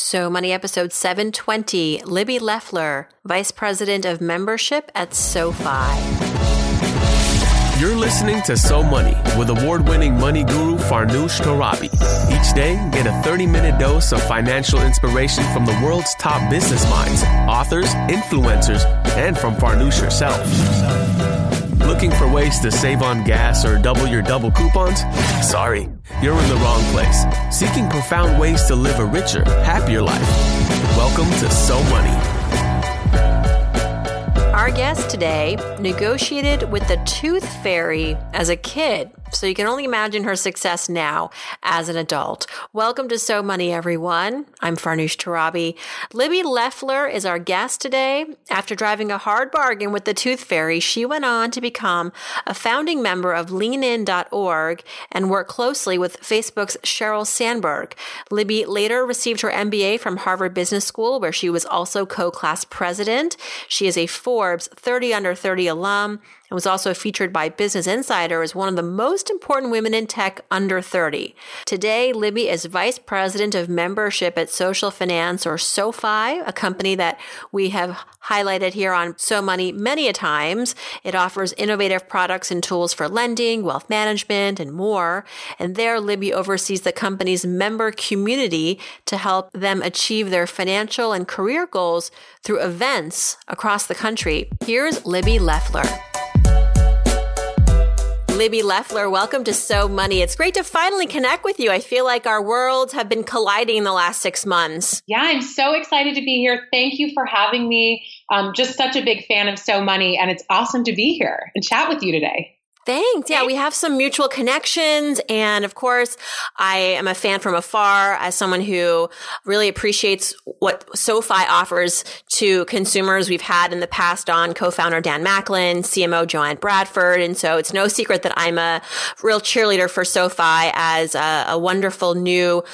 So Money episode 720, Libby Leffler, Vice President of Membership at SoFi. You're listening to So Money with award winning money guru Farnoosh Torabi. Each day, get a 30 minute dose of financial inspiration from the world's top business minds, authors, influencers, and from Farnoosh herself. Looking for ways to save on gas or double your double coupons? Sorry, you're in the wrong place. Seeking profound ways to live a richer, happier life. Welcome to So Money. Our guest today negotiated with the Tooth Fairy as a kid so you can only imagine her success now as an adult. Welcome to So Money, everyone. I'm Farnoosh Torabi. Libby Leffler is our guest today. After driving a hard bargain with the Tooth Fairy, she went on to become a founding member of leanin.org and work closely with Facebook's Sheryl Sandberg. Libby later received her MBA from Harvard Business School, where she was also co-class president. She is a Forbes 30 under 30 alum and was also featured by Business Insider as one of the most important women in tech under 30. Today, Libby is Vice President of Membership at Social Finance or SoFi, a company that we have highlighted here on So Money many a times. It offers innovative products and tools for lending, wealth management, and more. And there, Libby oversees the company's member community to help them achieve their financial and career goals through events across the country. Here's Libby Leffler. Libby Leffler, welcome to So Money. It's great to finally connect with you. I feel like our worlds have been colliding in the last six months. Yeah, I'm so excited to be here. Thank you for having me. I'm just such a big fan of So Money, and it's awesome to be here and chat with you today. Thanks. Yeah, we have some mutual connections. And of course, I am a fan from afar as someone who really appreciates what SoFi offers to consumers. We've had in the past on co-founder Dan Macklin, CMO Joanne Bradford. And so it's no secret that I'm a real cheerleader for SoFi as a, a wonderful new,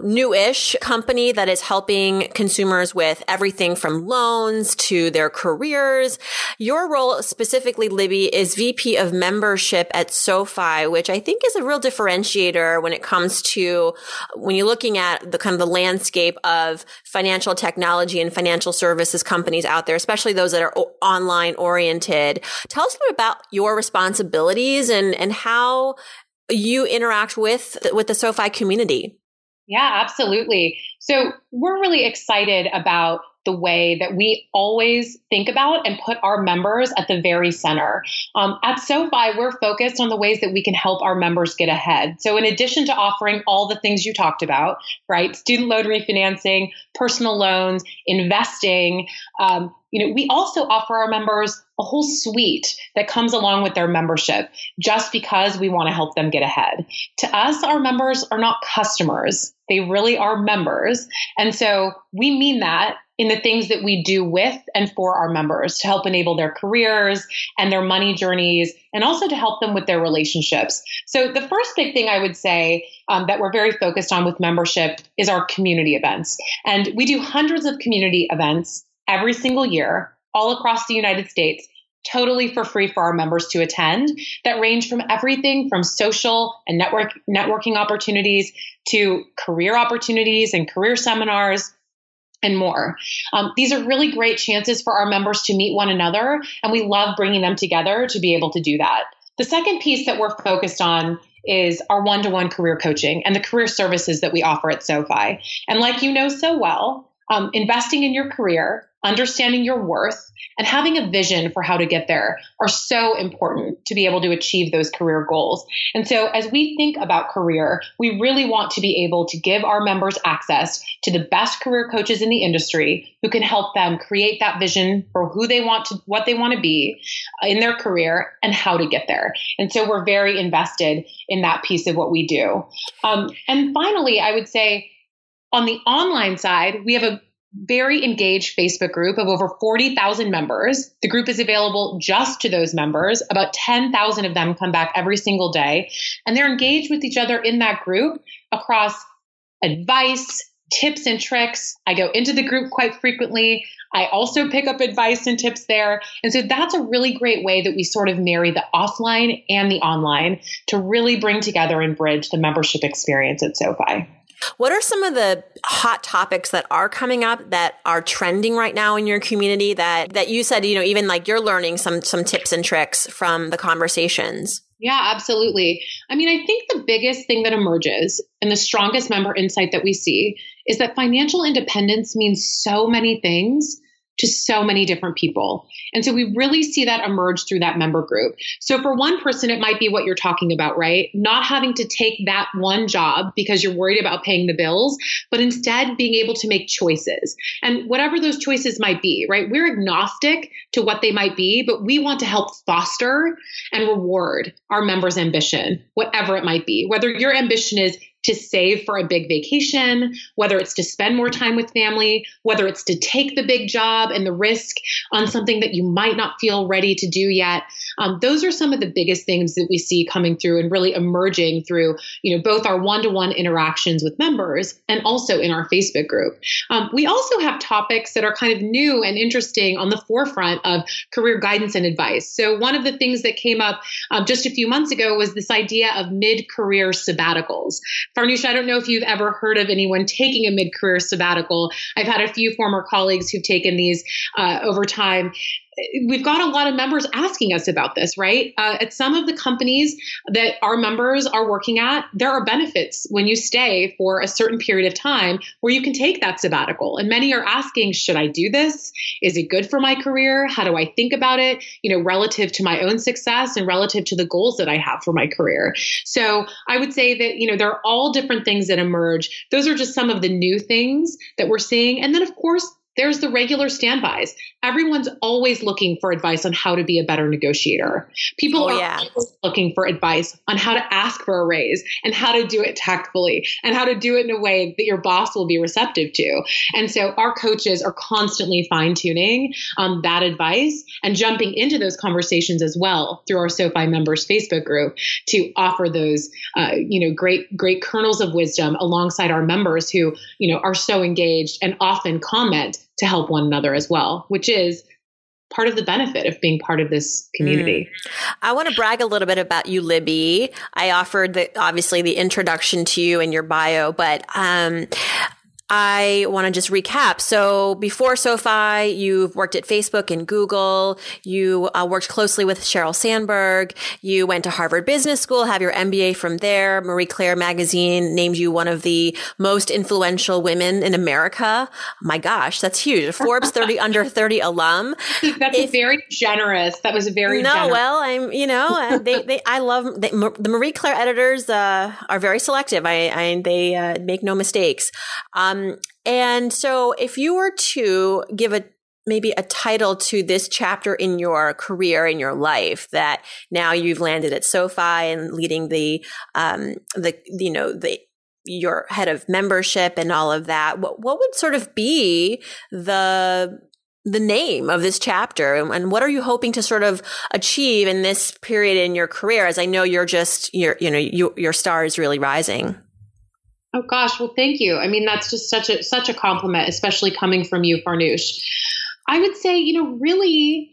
newish company that is helping consumers with everything from loans to their careers. Your role specifically, Libby, is VP of member membership at SoFi, which I think is a real differentiator when it comes to when you're looking at the kind of the landscape of financial technology and financial services companies out there, especially those that are o- online oriented. Tell us a bit about your responsibilities and, and how you interact with, with the SoFi community. Yeah, absolutely. So we're really excited about the way that we always think about and put our members at the very center. Um, at SoFi, we're focused on the ways that we can help our members get ahead. So, in addition to offering all the things you talked about, right, student loan refinancing, personal loans, investing, um, you know, we also offer our members a whole suite that comes along with their membership just because we want to help them get ahead. To us, our members are not customers. They really are members. And so we mean that in the things that we do with and for our members to help enable their careers and their money journeys, and also to help them with their relationships. So, the first big thing I would say um, that we're very focused on with membership is our community events. And we do hundreds of community events every single year all across the United States totally for free for our members to attend that range from everything from social and network networking opportunities to career opportunities and career seminars and more. Um, these are really great chances for our members to meet one another, and we love bringing them together to be able to do that. The second piece that we're focused on is our one to one career coaching and the career services that we offer at SoFi. And like you know so well, um, investing in your career understanding your worth and having a vision for how to get there are so important to be able to achieve those career goals. And so as we think about career, we really want to be able to give our members access to the best career coaches in the industry who can help them create that vision for who they want to, what they want to be in their career and how to get there. And so we're very invested in that piece of what we do. Um, and finally, I would say, on the online side, we have a very engaged Facebook group of over 40,000 members. The group is available just to those members. About 10,000 of them come back every single day, and they're engaged with each other in that group across advice, tips, and tricks. I go into the group quite frequently. I also pick up advice and tips there. And so that's a really great way that we sort of marry the offline and the online to really bring together and bridge the membership experience at SoFi. What are some of the hot topics that are coming up that are trending right now in your community that that you said, you know, even like you're learning some some tips and tricks from the conversations? Yeah, absolutely. I mean, I think the biggest thing that emerges and the strongest member insight that we see is that financial independence means so many things to so many different people. And so we really see that emerge through that member group. So for one person, it might be what you're talking about, right? Not having to take that one job because you're worried about paying the bills, but instead being able to make choices and whatever those choices might be, right? We're agnostic to what they might be, but we want to help foster and reward our members' ambition, whatever it might be. Whether your ambition is to save for a big vacation, whether it's to spend more time with family, whether it's to take the big job and the risk on something that you might not feel ready to do yet. Um, those are some of the biggest things that we see coming through and really emerging through, you know, both our one-to-one interactions with members and also in our Facebook group. Um, we also have topics that are kind of new and interesting on the forefront of career guidance and advice. So one of the things that came up um, just a few months ago was this idea of mid-career sabbaticals. Farnoosh, I don't know if you've ever heard of anyone taking a mid career sabbatical. I've had a few former colleagues who've taken these uh, over time we've got a lot of members asking us about this, right? Uh, at some of the companies that our members are working at, there are benefits when you stay for a certain period of time where you can take that sabbatical. And many are asking, should I do this? Is it good for my career? How do I think about it, you know, relative to my own success and relative to the goals that I have for my career? So I would say that, you know, there are all different things that emerge. Those are just some of the new things that we're seeing. And then, of course, there's the regular standbys. Everyone's always looking for advice on how to be a better negotiator. People oh, are yeah. looking for advice on how to ask for a raise and how to do it tactfully and how to do it in a way that your boss will be receptive to. And so our coaches are constantly fine tuning um, that advice and jumping into those conversations as well through our SoFi members Facebook group to offer those, uh, you know, great, great kernels of wisdom alongside our members who, you know, are so engaged and often comment to help one another as well, which is part of the benefit of being part of this community. Mm. I want to brag a little bit about you, Libby. I offered the obviously the introduction to you and your bio, but um, I want to just recap. So before SoFi, you've worked at Facebook and Google. You uh, worked closely with Sheryl Sandberg. You went to Harvard Business School, have your MBA from there. Marie Claire magazine named you one of the most influential women in America. My gosh, that's huge. Forbes 30 under 30 alum. That's if, very generous. That was very no. Generous. Well, I'm you know uh, they they I love they, the Marie Claire editors uh, are very selective. I, I they uh, make no mistakes. Um, um, and so if you were to give a maybe a title to this chapter in your career in your life that now you've landed at SoFi and leading the um, the you know the your head of membership and all of that what what would sort of be the the name of this chapter? And what are you hoping to sort of achieve in this period in your career? As i know you're just you're you know you, your star is really rising Oh gosh, well thank you. I mean that's just such a such a compliment, especially coming from you, Farnoosh. I would say, you know, really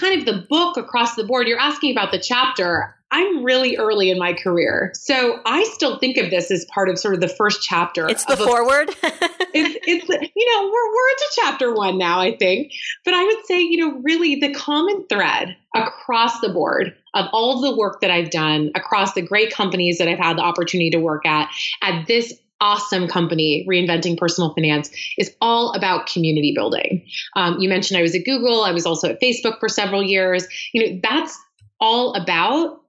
kind of the book across the board. You're asking about the chapter. I'm really early in my career. So I still think of this as part of sort of the first chapter. It's the forward. it's, it's, you know, we're, we're into chapter one now, I think. But I would say, you know, really the common thread across the board of all of the work that I've done across the great companies that I've had the opportunity to work at, at this awesome company, Reinventing Personal Finance, is all about community building. Um, you mentioned I was at Google. I was also at Facebook for several years. You know, that's all about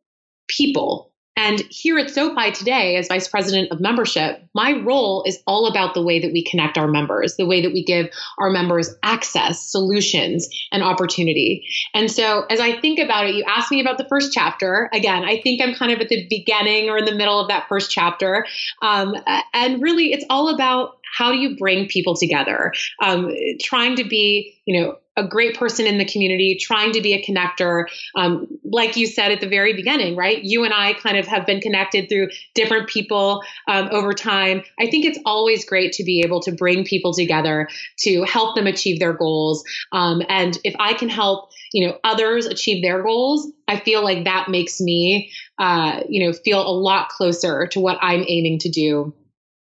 people and here at SoFi today, as Vice President of Membership, my role is all about the way that we connect our members, the way that we give our members access, solutions, and opportunity. And so, as I think about it, you asked me about the first chapter. Again, I think I'm kind of at the beginning or in the middle of that first chapter. Um, and really, it's all about how do you bring people together? Um, trying to be, you know, a great person in the community, trying to be a connector. Um, like you said at the very beginning, right? You and I kind of have been connected through different people um, over time. I think it's always great to be able to bring people together to help them achieve their goals. Um, and if I can help, you know, others achieve their goals, I feel like that makes me, uh, you know, feel a lot closer to what I'm aiming to do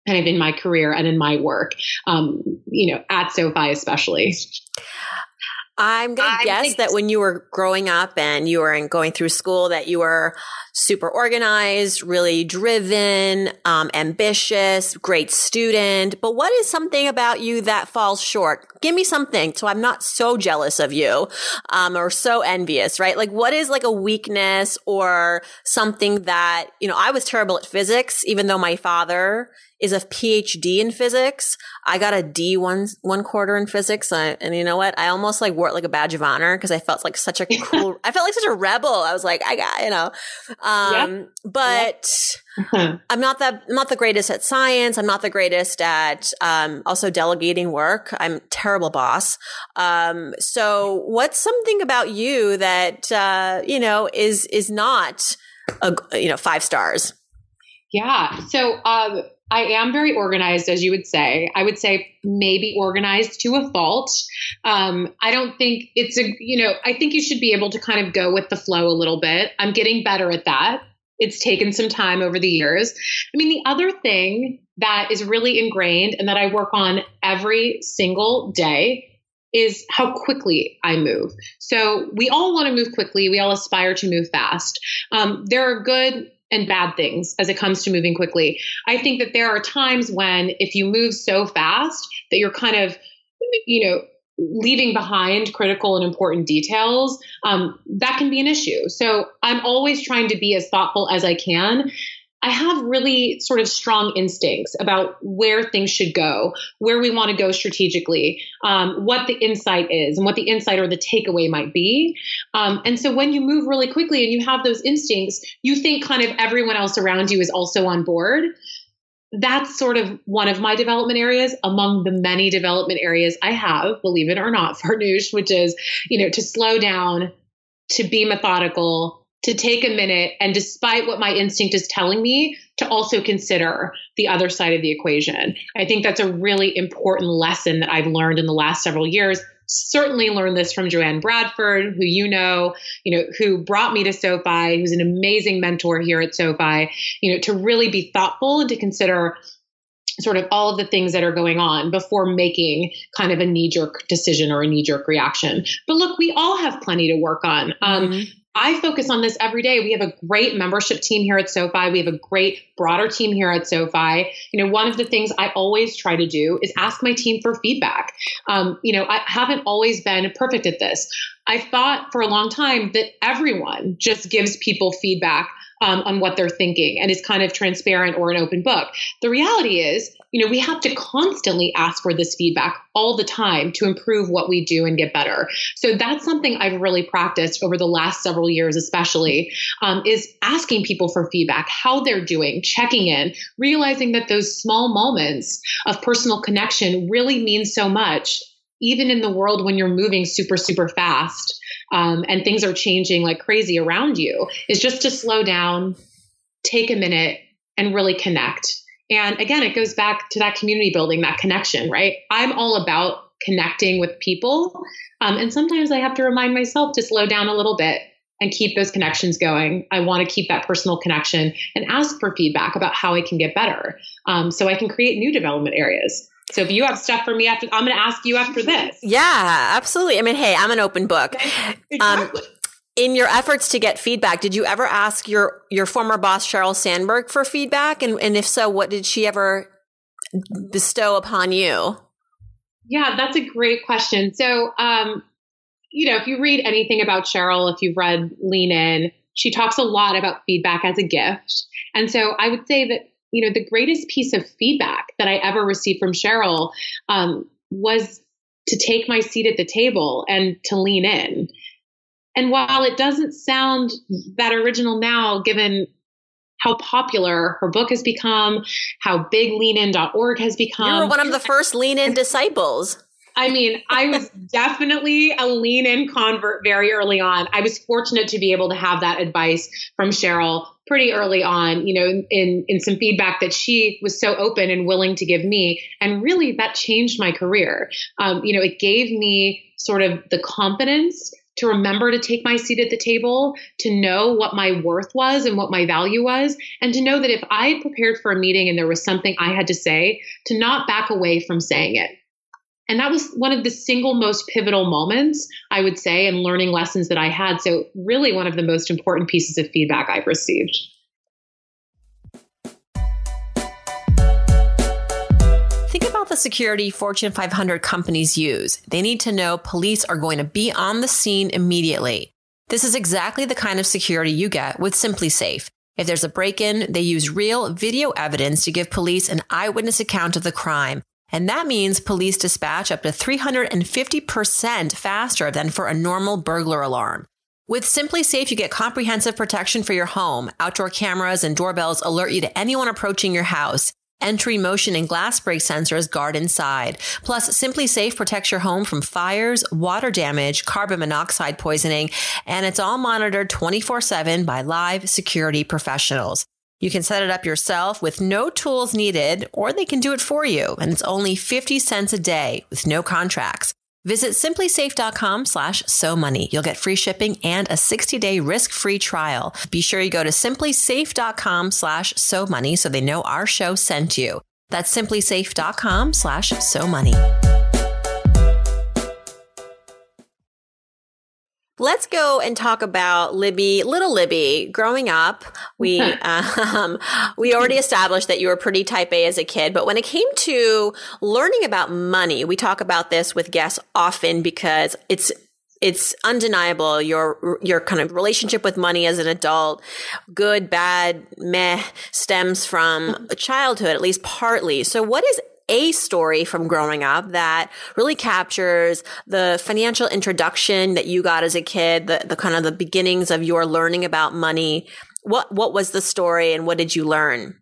kind of in my career and in my work, um, you know, at SoFi especially. I'm going to guess that when you were growing up and you were going through school, that you were super organized, really driven, um, ambitious, great student. But what is something about you that falls short? Give me something so I'm not so jealous of you um, or so envious, right? Like, what is like a weakness or something that, you know, I was terrible at physics, even though my father is a PhD in physics. I got a D one one quarter in physics, and, and you know what? I almost like wore it like a badge of honor because I felt like such a cool. I felt like such a rebel. I was like, I got you know, um, yep. but yep. I'm not that I'm not the greatest at science. I'm not the greatest at um, also delegating work. I'm terrible boss. Um, so, what's something about you that uh, you know is is not a you know five stars? Yeah. So um, I am very organized, as you would say. I would say maybe organized to a fault. Um, I don't think it's a, you know, I think you should be able to kind of go with the flow a little bit. I'm getting better at that. It's taken some time over the years. I mean, the other thing that is really ingrained and that I work on every single day is how quickly I move. So we all want to move quickly. We all aspire to move fast. Um, there are good and bad things as it comes to moving quickly. I think that there are times when if you move so fast that you're kind of, you know, leaving behind critical and important details, um, that can be an issue. So I'm always trying to be as thoughtful as I can I have really sort of strong instincts about where things should go, where we want to go strategically, um, what the insight is, and what the insight or the takeaway might be. Um, and so when you move really quickly and you have those instincts, you think kind of everyone else around you is also on board. That's sort of one of my development areas among the many development areas I have, believe it or not, Farnoosh, which is, you know, to slow down, to be methodical, to take a minute and despite what my instinct is telling me to also consider the other side of the equation i think that's a really important lesson that i've learned in the last several years certainly learned this from joanne bradford who you know you know who brought me to sofi who's an amazing mentor here at sofi you know to really be thoughtful and to consider sort of all of the things that are going on before making kind of a knee jerk decision or a knee jerk reaction. But look, we all have plenty to work on. Um, mm-hmm. I focus on this every day. We have a great membership team here at SoFi. We have a great broader team here at SoFi. You know, one of the things I always try to do is ask my team for feedback. Um, you know, I haven't always been perfect at this. I thought for a long time that everyone just gives people feedback um, on what they're thinking and is kind of transparent or an open book. The reality is, you know, we have to constantly ask for this feedback all the time to improve what we do and get better. So that's something I've really practiced over the last several years, especially, um, is asking people for feedback, how they're doing, checking in, realizing that those small moments of personal connection really mean so much even in the world when you're moving super super fast um, and things are changing like crazy around you is just to slow down take a minute and really connect and again, it goes back to that community building, that connection, right? I'm all about connecting with people. Um, and sometimes I have to remind myself to slow down a little bit and keep those connections going. I want to keep that personal connection and ask for feedback about how I can get better um, so I can create new development areas. So if you have stuff for me after, I'm going to ask you after this. Yeah, absolutely. I mean, hey, I'm an open book. Exactly. Um, in your efforts to get feedback, did you ever ask your your former boss Sheryl Sandberg for feedback? And and if so, what did she ever bestow upon you? Yeah, that's a great question. So, um, you know, if you read anything about Sheryl, if you've read Lean In, she talks a lot about feedback as a gift. And so, I would say that you know the greatest piece of feedback that I ever received from Sheryl um, was to take my seat at the table and to lean in. And while it doesn't sound that original now, given how popular her book has become, how big leanin.org has become. You were one of the first lean in disciples. I mean, I was definitely a lean in convert very early on. I was fortunate to be able to have that advice from Sheryl pretty early on, you know, in, in some feedback that she was so open and willing to give me. And really that changed my career. Um, you know, it gave me sort of the confidence to remember to take my seat at the table, to know what my worth was and what my value was, and to know that if I had prepared for a meeting and there was something I had to say, to not back away from saying it. And that was one of the single most pivotal moments, I would say, and learning lessons that I had. So, really, one of the most important pieces of feedback I've received. Think about the security Fortune 500 companies use. They need to know police are going to be on the scene immediately. This is exactly the kind of security you get with SimpliSafe. If there's a break in, they use real video evidence to give police an eyewitness account of the crime. And that means police dispatch up to 350% faster than for a normal burglar alarm. With SimpliSafe, you get comprehensive protection for your home. Outdoor cameras and doorbells alert you to anyone approaching your house. Entry motion and glass break sensors guard inside. Plus, SimpliSafe protects your home from fires, water damage, carbon monoxide poisoning, and it's all monitored 24 7 by live security professionals. You can set it up yourself with no tools needed, or they can do it for you, and it's only 50 cents a day with no contracts. Visit simplisafe.com slash so money. You'll get free shipping and a 60 day risk free trial. Be sure you go to simplisafe.com slash so money so they know our show sent you. That's simplisafe.com slash so money. Let's go and talk about Libby, little Libby. Growing up, we um, we already established that you were pretty type A as a kid, but when it came to learning about money, we talk about this with guests often because it's it's undeniable your your kind of relationship with money as an adult, good, bad, meh, stems from childhood, at least partly. So, what is a story from growing up that really captures the financial introduction that you got as a kid, the, the kind of the beginnings of your learning about money. What, what was the story and what did you learn?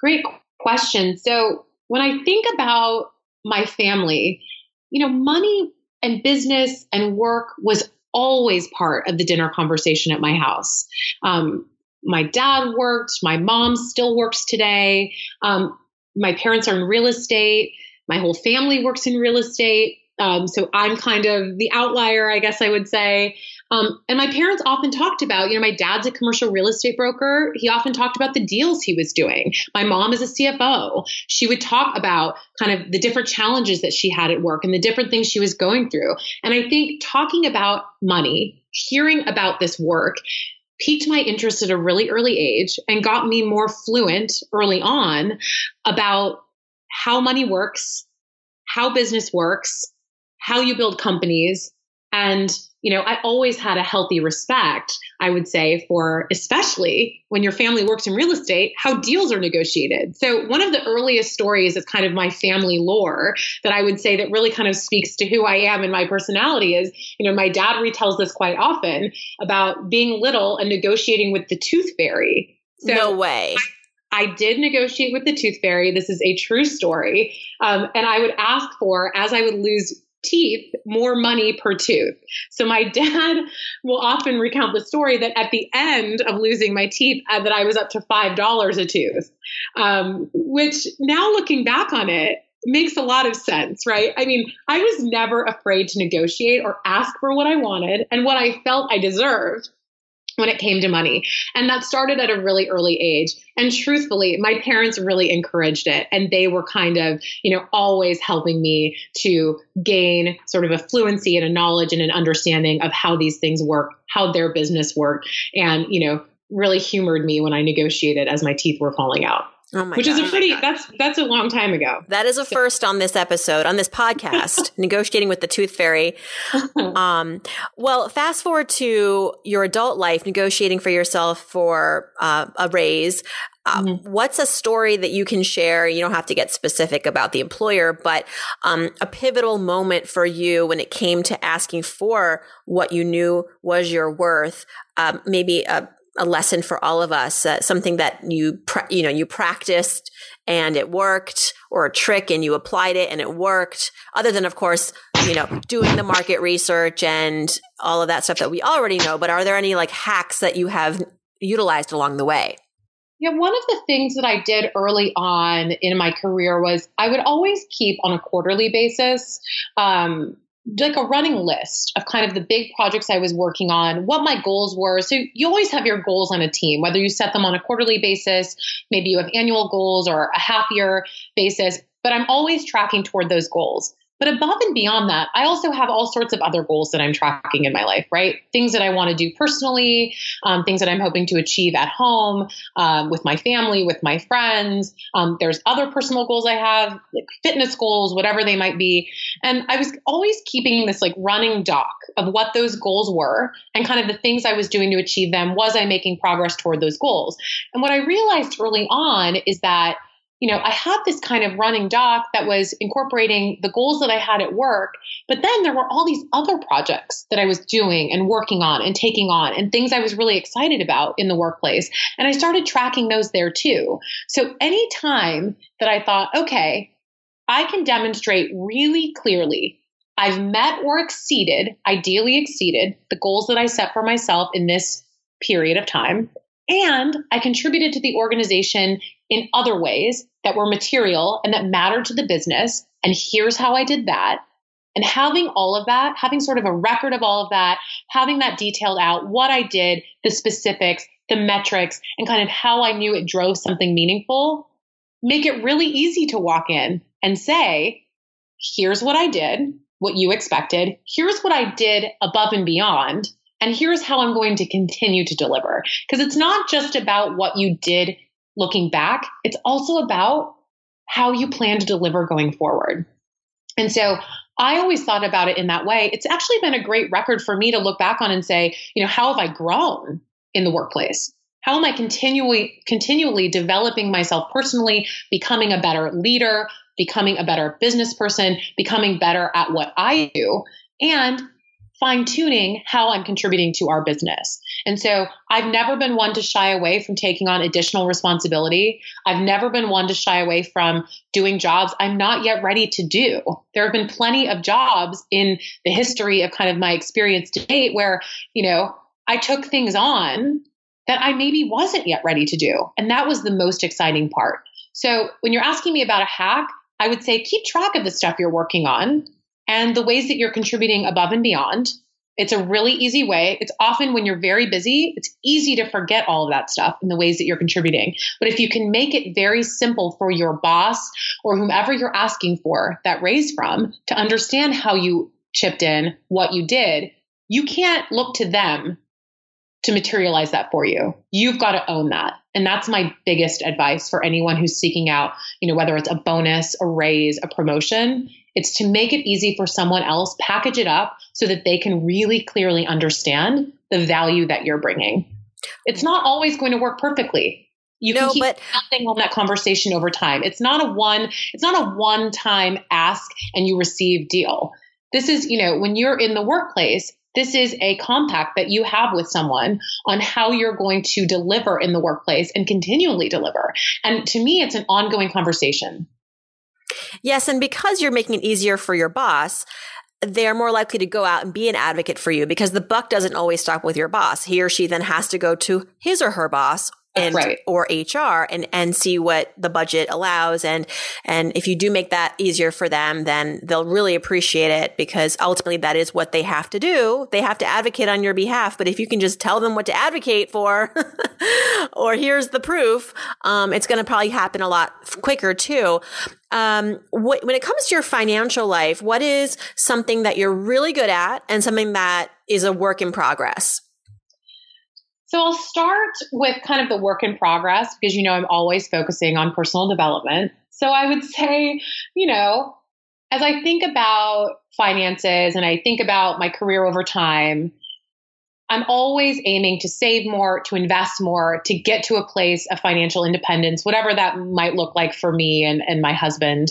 Great question. So when I think about my family, you know, money and business and work was always part of the dinner conversation at my house. Um, my dad worked, my mom still works today. Um, my parents are in real estate. My whole family works in real estate. Um, so I'm kind of the outlier, I guess I would say. Um, and my parents often talked about, you know, my dad's a commercial real estate broker. He often talked about the deals he was doing. My mom is a CFO. She would talk about kind of the different challenges that she had at work and the different things she was going through. And I think talking about money, hearing about this work, piqued my interest at a really early age and got me more fluent early on about how money works, how business works, how you build companies, and you know, I always had a healthy respect, I would say, for especially when your family works in real estate, how deals are negotiated. So, one of the earliest stories is kind of my family lore that I would say that really kind of speaks to who I am and my personality is, you know, my dad retells this quite often about being little and negotiating with the tooth fairy. So no way. I, I did negotiate with the tooth fairy. This is a true story. Um, and I would ask for, as I would lose teeth more money per tooth. So my dad will often recount the story that at the end of losing my teeth, uh, that I was up to five dollars a tooth, um, which now looking back on it makes a lot of sense, right? I mean, I was never afraid to negotiate or ask for what I wanted and what I felt I deserved when it came to money. And that started at a really early age. And truthfully, my parents really encouraged it. And they were kind of, you know, always helping me to gain sort of a fluency and a knowledge and an understanding of how these things work, how their business worked. And, you know, really humored me when I negotiated as my teeth were falling out. Oh Which God. is a pretty that's that's a long time ago. That is a first on this episode, on this podcast, negotiating with the tooth fairy. Um, well, fast forward to your adult life, negotiating for yourself for uh, a raise. Uh, mm-hmm. What's a story that you can share? You don't have to get specific about the employer, but um, a pivotal moment for you when it came to asking for what you knew was your worth. Um, maybe a a lesson for all of us, uh, something that you, you know, you practiced and it worked or a trick and you applied it and it worked other than, of course, you know, doing the market research and all of that stuff that we already know. But are there any like hacks that you have utilized along the way? Yeah, one of the things that I did early on in my career was I would always keep on a quarterly basis um, like a running list of kind of the big projects I was working on, what my goals were. So you always have your goals on a team, whether you set them on a quarterly basis, maybe you have annual goals or a half year basis, but I'm always tracking toward those goals. But above and beyond that, I also have all sorts of other goals that I'm tracking in my life, right? Things that I want to do personally, um, things that I'm hoping to achieve at home, um, with my family, with my friends. Um, there's other personal goals I have, like fitness goals, whatever they might be. And I was always keeping this like running doc of what those goals were and kind of the things I was doing to achieve them. Was I making progress toward those goals? And what I realized early on is that you know, I had this kind of running doc that was incorporating the goals that I had at work, but then there were all these other projects that I was doing and working on and taking on and things I was really excited about in the workplace. And I started tracking those there too. So anytime that I thought, okay, I can demonstrate really clearly I've met or exceeded, ideally exceeded, the goals that I set for myself in this period of time. And I contributed to the organization in other ways that were material and that mattered to the business. And here's how I did that. And having all of that, having sort of a record of all of that, having that detailed out, what I did, the specifics, the metrics, and kind of how I knew it drove something meaningful, make it really easy to walk in and say, here's what I did, what you expected. Here's what I did above and beyond. And here's how I'm going to continue to deliver. Because it's not just about what you did looking back, it's also about how you plan to deliver going forward. And so I always thought about it in that way. It's actually been a great record for me to look back on and say, you know, how have I grown in the workplace? How am I continually continually developing myself personally, becoming a better leader, becoming a better business person, becoming better at what I do? And fine tuning how I'm contributing to our business. And so I've never been one to shy away from taking on additional responsibility. I've never been one to shy away from doing jobs I'm not yet ready to do. There have been plenty of jobs in the history of kind of my experience to date where, you know, I took things on that I maybe wasn't yet ready to do. And that was the most exciting part. So when you're asking me about a hack, I would say keep track of the stuff you're working on and the ways that you're contributing above and beyond. It's a really easy way. It's often when you're very busy, it's easy to forget all of that stuff in the ways that you're contributing. But if you can make it very simple for your boss or whomever you're asking for that raise from to understand how you chipped in, what you did, you can't look to them to materialize that for you. You've got to own that. And that's my biggest advice for anyone who's seeking out, you know, whether it's a bonus, a raise, a promotion, it's to make it easy for someone else, package it up so that they can really clearly understand the value that you're bringing. It's not always going to work perfectly. You no, can keep but building on that conversation over time. It's not a one, it's not a one time ask and you receive deal. This is, you know, when you're in the workplace, this is a compact that you have with someone on how you're going to deliver in the workplace and continually deliver. And to me, it's an ongoing conversation. Yes. And because you're making it easier for your boss, they're more likely to go out and be an advocate for you because the buck doesn't always stop with your boss. He or she then has to go to his or her boss and right. or HR and and see what the budget allows. And and if you do make that easier for them then they'll really appreciate it because ultimately that is what they have to do. They have to advocate on your behalf. But if you can just tell them what to advocate for or here's the proof um, it's going to probably happen a lot quicker too. Um, wh- when it comes to your financial life what is something that you're really good at and something that is a work in progress so I'll start with kind of the work in progress because, you know, I'm always focusing on personal development. So I would say, you know, as I think about finances and I think about my career over time, I'm always aiming to save more, to invest more, to get to a place of financial independence, whatever that might look like for me and, and my husband.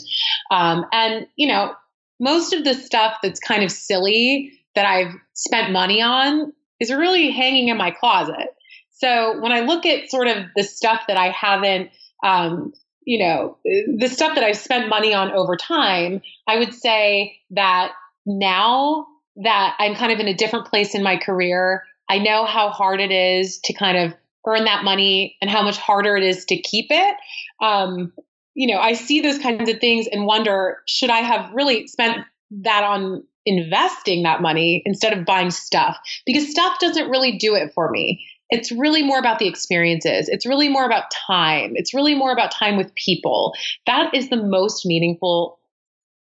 Um, and, you know, most of the stuff that's kind of silly that I've spent money on is really hanging in my closet. So when I look at sort of the stuff that I haven't, um, you know, the stuff that I've spent money on over time, I would say that now that I'm kind of in a different place in my career, I know how hard it is to kind of earn that money and how much harder it is to keep it. Um, you know, I see those kinds of things and wonder, should I have really spent that on investing that money instead of buying stuff because stuff doesn't really do it for me. It's really more about the experiences. It's really more about time. It's really more about time with people. That is the most meaningful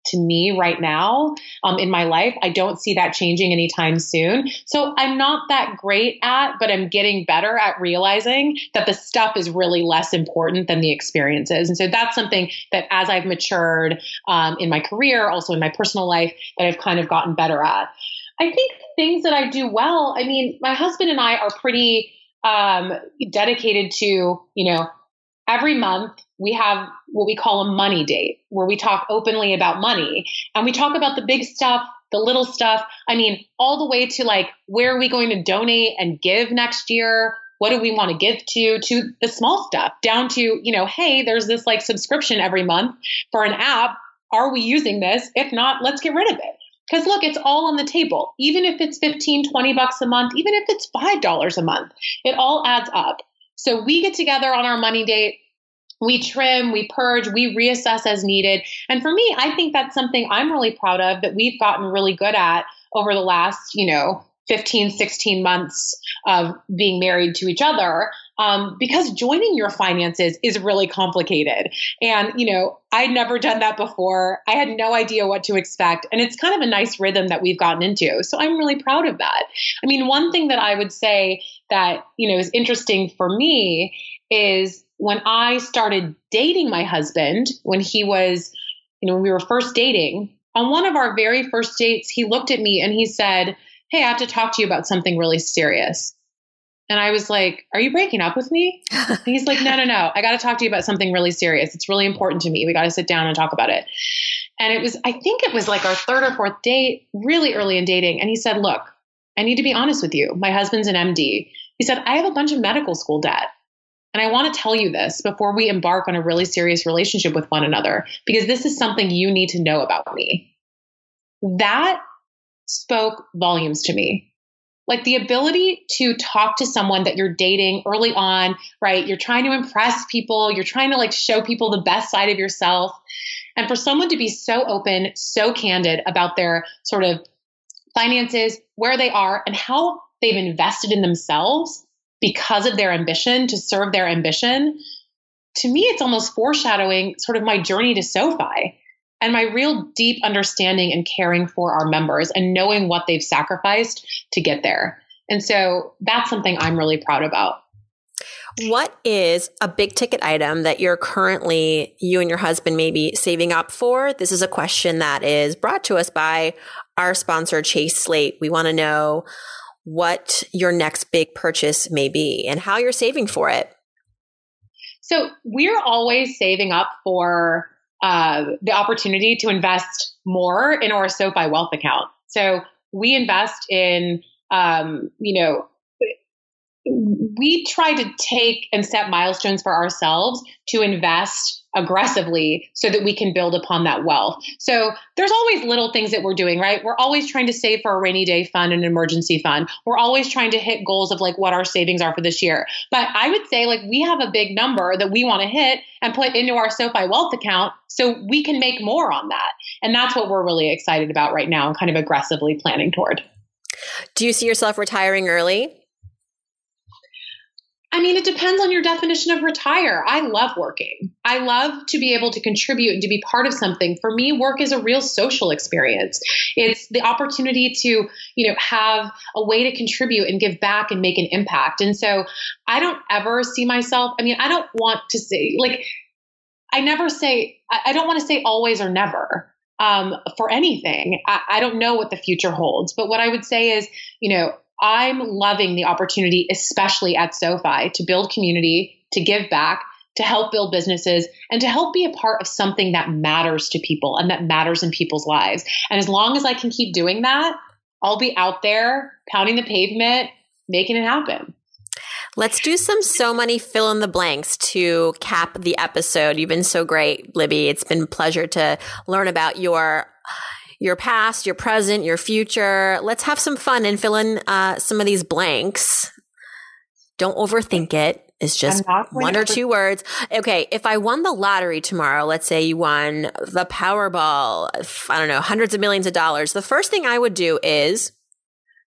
to me right now um, in my life. I don't see that changing anytime soon. So I'm not that great at, but I'm getting better at realizing that the stuff is really less important than the experiences. And so that's something that as I've matured um, in my career, also in my personal life, that I've kind of gotten better at. I think things that I do well, I mean, my husband and I are pretty um, dedicated to, you know, every month we have what we call a money date where we talk openly about money. And we talk about the big stuff the little stuff. I mean all the way to like where are we going to donate and give next year? What do we want to give to to the small stuff down to you know hey there's this like subscription every month for an app. Are we using this? If not let's get rid of it. Because look it's all on the table. Even if it's 15 20 bucks a month even if it's $5 a month it all adds up. So we get together on our money date we trim, we purge, we reassess as needed. And for me, I think that's something I'm really proud of that we've gotten really good at over the last, you know, 15, 16 months of being married to each other. Um, because joining your finances is really complicated. And, you know, I'd never done that before. I had no idea what to expect. And it's kind of a nice rhythm that we've gotten into. So I'm really proud of that. I mean, one thing that I would say that, you know, is interesting for me is when I started dating my husband, when he was, you know, when we were first dating, on one of our very first dates, he looked at me and he said, Hey, I have to talk to you about something really serious. And I was like, Are you breaking up with me? he's like, No, no, no. I got to talk to you about something really serious. It's really important to me. We got to sit down and talk about it. And it was, I think it was like our third or fourth date, really early in dating. And he said, Look, I need to be honest with you. My husband's an MD. He said, I have a bunch of medical school debt. And I want to tell you this before we embark on a really serious relationship with one another, because this is something you need to know about me. That spoke volumes to me. Like the ability to talk to someone that you're dating early on, right? You're trying to impress people, you're trying to like show people the best side of yourself. And for someone to be so open, so candid about their sort of finances, where they are, and how they've invested in themselves because of their ambition to serve their ambition, to me, it's almost foreshadowing sort of my journey to SoFi and my real deep understanding and caring for our members and knowing what they've sacrificed to get there. And so that's something I'm really proud about. What is a big ticket item that you're currently, you and your husband maybe saving up for? This is a question that is brought to us by our sponsor, Chase Slate. We want to know what your next big purchase may be and how you're saving for it. So we're always saving up for uh, the opportunity to invest more in our SoFi wealth account. So we invest in, um, you know, we try to take and set milestones for ourselves to invest aggressively so that we can build upon that wealth. So there's always little things that we're doing, right? We're always trying to save for a rainy day fund and an emergency fund. We're always trying to hit goals of like what our savings are for this year. But I would say like we have a big number that we want to hit and put into our SoFi wealth account so we can make more on that. And that's what we're really excited about right now and kind of aggressively planning toward. Do you see yourself retiring early? I mean, it depends on your definition of retire. I love working. I love to be able to contribute and to be part of something. For me, work is a real social experience. It's the opportunity to, you know, have a way to contribute and give back and make an impact. And so I don't ever see myself, I mean, I don't want to say, like, I never say, I don't want to say always or never. Um, for anything. I, I don't know what the future holds, but what I would say is, you know, I'm loving the opportunity, especially at SoFi, to build community, to give back, to help build businesses, and to help be a part of something that matters to people and that matters in people's lives. And as long as I can keep doing that, I'll be out there pounding the pavement, making it happen. Let's do some so money fill in the blanks to cap the episode. You've been so great, Libby. It's been a pleasure to learn about your your past, your present, your future. Let's have some fun and fill in uh, some of these blanks. Don't overthink it. It's just one or two words. Okay, if I won the lottery tomorrow, let's say you won the Powerball, I don't know, hundreds of millions of dollars, the first thing I would do is.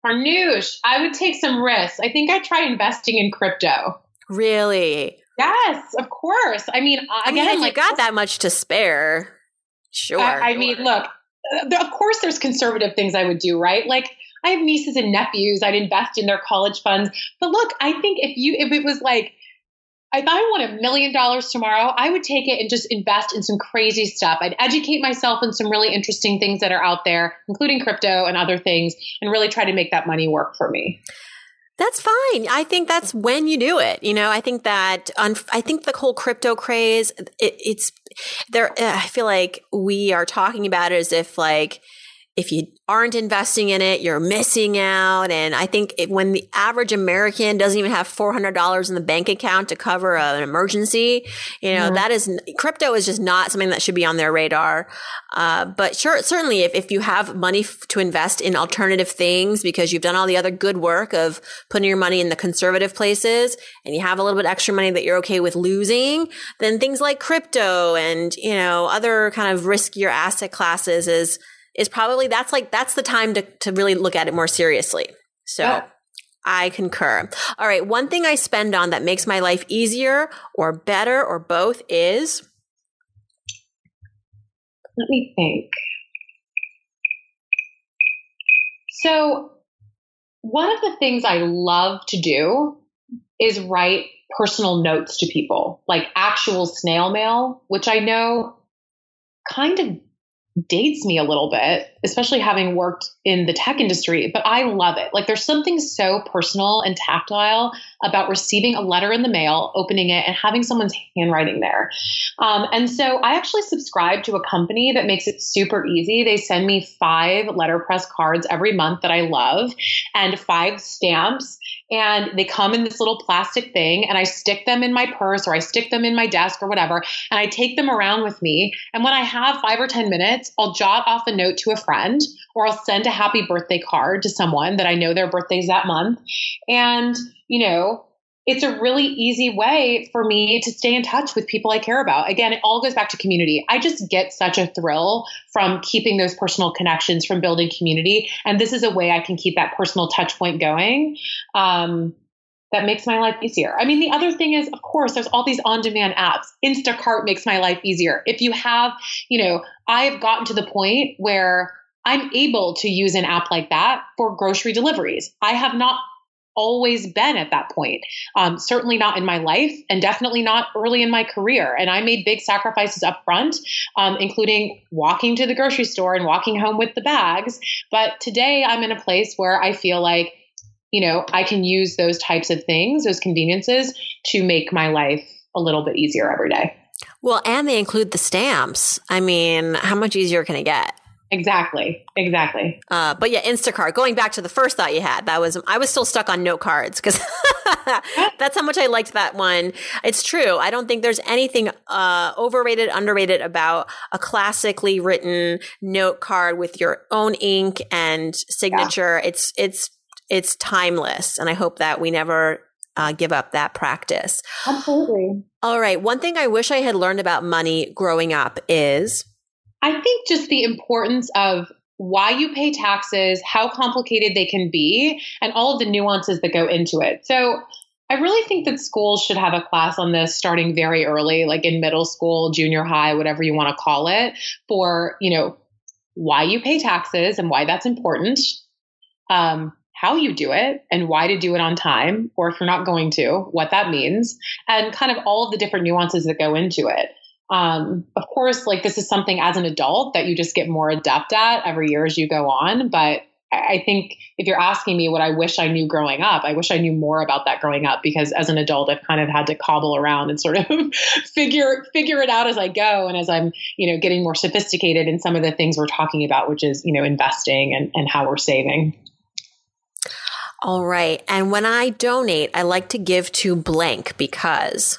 Farnoosh, I would take some risks. I think I'd try investing in crypto. Really? Yes, of course. I mean, I again, mean, like, you got that much to spare. Sure. I, I mean, look, of course, there's conservative things I would do, right? Like, I have nieces and nephews. I'd invest in their college funds. But look, I think if you, if it was like, if I won a million dollars tomorrow, I would take it and just invest in some crazy stuff. I'd educate myself in some really interesting things that are out there, including crypto and other things, and really try to make that money work for me. That's fine. I think that's when you do it. You know, I think that on, I think the whole crypto craze, it, it's there. I feel like we are talking about it as if like if you aren't investing in it, you're missing out. And I think it, when the average American doesn't even have $400 in the bank account to cover a, an emergency, you know, mm-hmm. that is crypto is just not something that should be on their radar. Uh, but sure, certainly if, if you have money f- to invest in alternative things because you've done all the other good work of putting your money in the conservative places and you have a little bit extra money that you're okay with losing, then things like crypto and, you know, other kind of riskier asset classes is, is probably that's like that's the time to to really look at it more seriously. So yeah. I concur. All right, one thing I spend on that makes my life easier or better or both is let me think. So, one of the things I love to do is write personal notes to people, like actual snail mail, which I know kind of dates me a little bit, especially having worked in the tech industry, but I love it. Like there's something so personal and tactile about receiving a letter in the mail, opening it, and having someone's handwriting there. Um, and so I actually subscribe to a company that makes it super easy. They send me five letterpress cards every month that I love and five stamps and they come in this little plastic thing and I stick them in my purse or I stick them in my desk or whatever and I take them around with me and when I have 5 or 10 minutes I'll jot off a note to a friend or I'll send a happy birthday card to someone that I know their birthday's that month and you know it's a really easy way for me to stay in touch with people I care about. Again, it all goes back to community. I just get such a thrill from keeping those personal connections, from building community. And this is a way I can keep that personal touch point going. Um, that makes my life easier. I mean, the other thing is, of course, there's all these on demand apps. Instacart makes my life easier. If you have, you know, I have gotten to the point where I'm able to use an app like that for grocery deliveries. I have not always been at that point. Um, certainly not in my life, and definitely not early in my career. And I made big sacrifices up front, um, including walking to the grocery store and walking home with the bags. But today I'm in a place where I feel like, you know, I can use those types of things, those conveniences, to make my life a little bit easier every day. Well, and they include the stamps. I mean, how much easier can it get? Exactly. Exactly. Uh, but yeah, Instacart. Going back to the first thought you had, that was I was still stuck on note cards because that's how much I liked that one. It's true. I don't think there's anything uh, overrated, underrated about a classically written note card with your own ink and signature. Yeah. It's it's it's timeless, and I hope that we never uh, give up that practice. Absolutely. All right. One thing I wish I had learned about money growing up is I think just the importance of why you pay taxes, how complicated they can be, and all of the nuances that go into it. So, I really think that schools should have a class on this starting very early, like in middle school, junior high, whatever you want to call it, for, you know, why you pay taxes and why that's important, um, how you do it and why to do it on time, or if you're not going to, what that means, and kind of all of the different nuances that go into it. Um, of course, like this is something as an adult that you just get more adept at every year as you go on. But I think if you're asking me what I wish I knew growing up, I wish I knew more about that growing up because as an adult, I've kind of had to cobble around and sort of figure figure it out as I go and as I'm, you know, getting more sophisticated in some of the things we're talking about, which is, you know, investing and, and how we're saving. All right. And when I donate, I like to give to blank because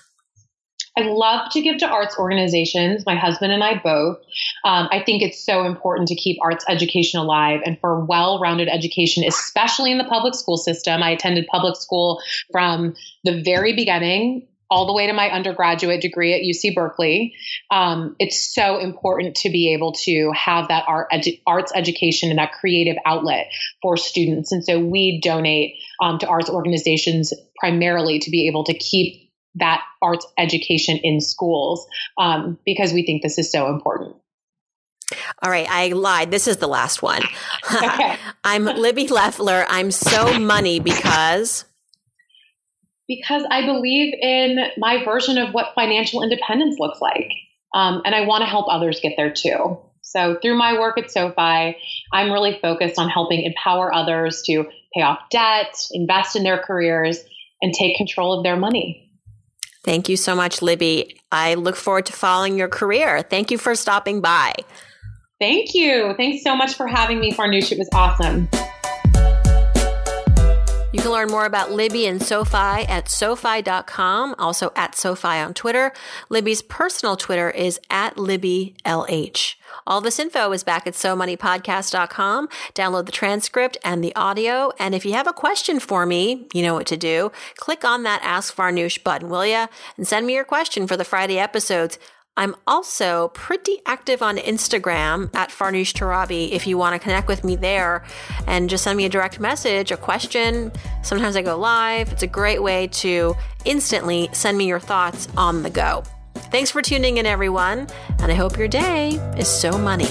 I love to give to arts organizations, my husband and I both. Um, I think it's so important to keep arts education alive and for well rounded education, especially in the public school system. I attended public school from the very beginning all the way to my undergraduate degree at UC Berkeley. Um, it's so important to be able to have that art edu- arts education and that creative outlet for students. And so we donate um, to arts organizations primarily to be able to keep that arts education in schools um, because we think this is so important. All right, I lied. This is the last one. I'm Libby Leffler. I'm so money because because I believe in my version of what financial independence looks like. Um, and I want to help others get there too. So through my work at SoFi, I'm really focused on helping empower others to pay off debt, invest in their careers, and take control of their money. Thank you so much, Libby. I look forward to following your career. Thank you for stopping by. Thank you. Thanks so much for having me, Farnoosh. It was awesome. You can learn more about Libby and SoFi at SoFi.com, also at SoFi on Twitter. Libby's personal Twitter is at LibbyLH. All this info is back at SoMoneyPodcast.com. Download the transcript and the audio. And if you have a question for me, you know what to do. Click on that Ask Farnoosh button, will you? And send me your question for the Friday episodes. I'm also pretty active on Instagram at Farnoosh Torabi if you want to connect with me there and just send me a direct message, a question. Sometimes I go live. It's a great way to instantly send me your thoughts on the go. Thanks for tuning in, everyone, and I hope your day is so money.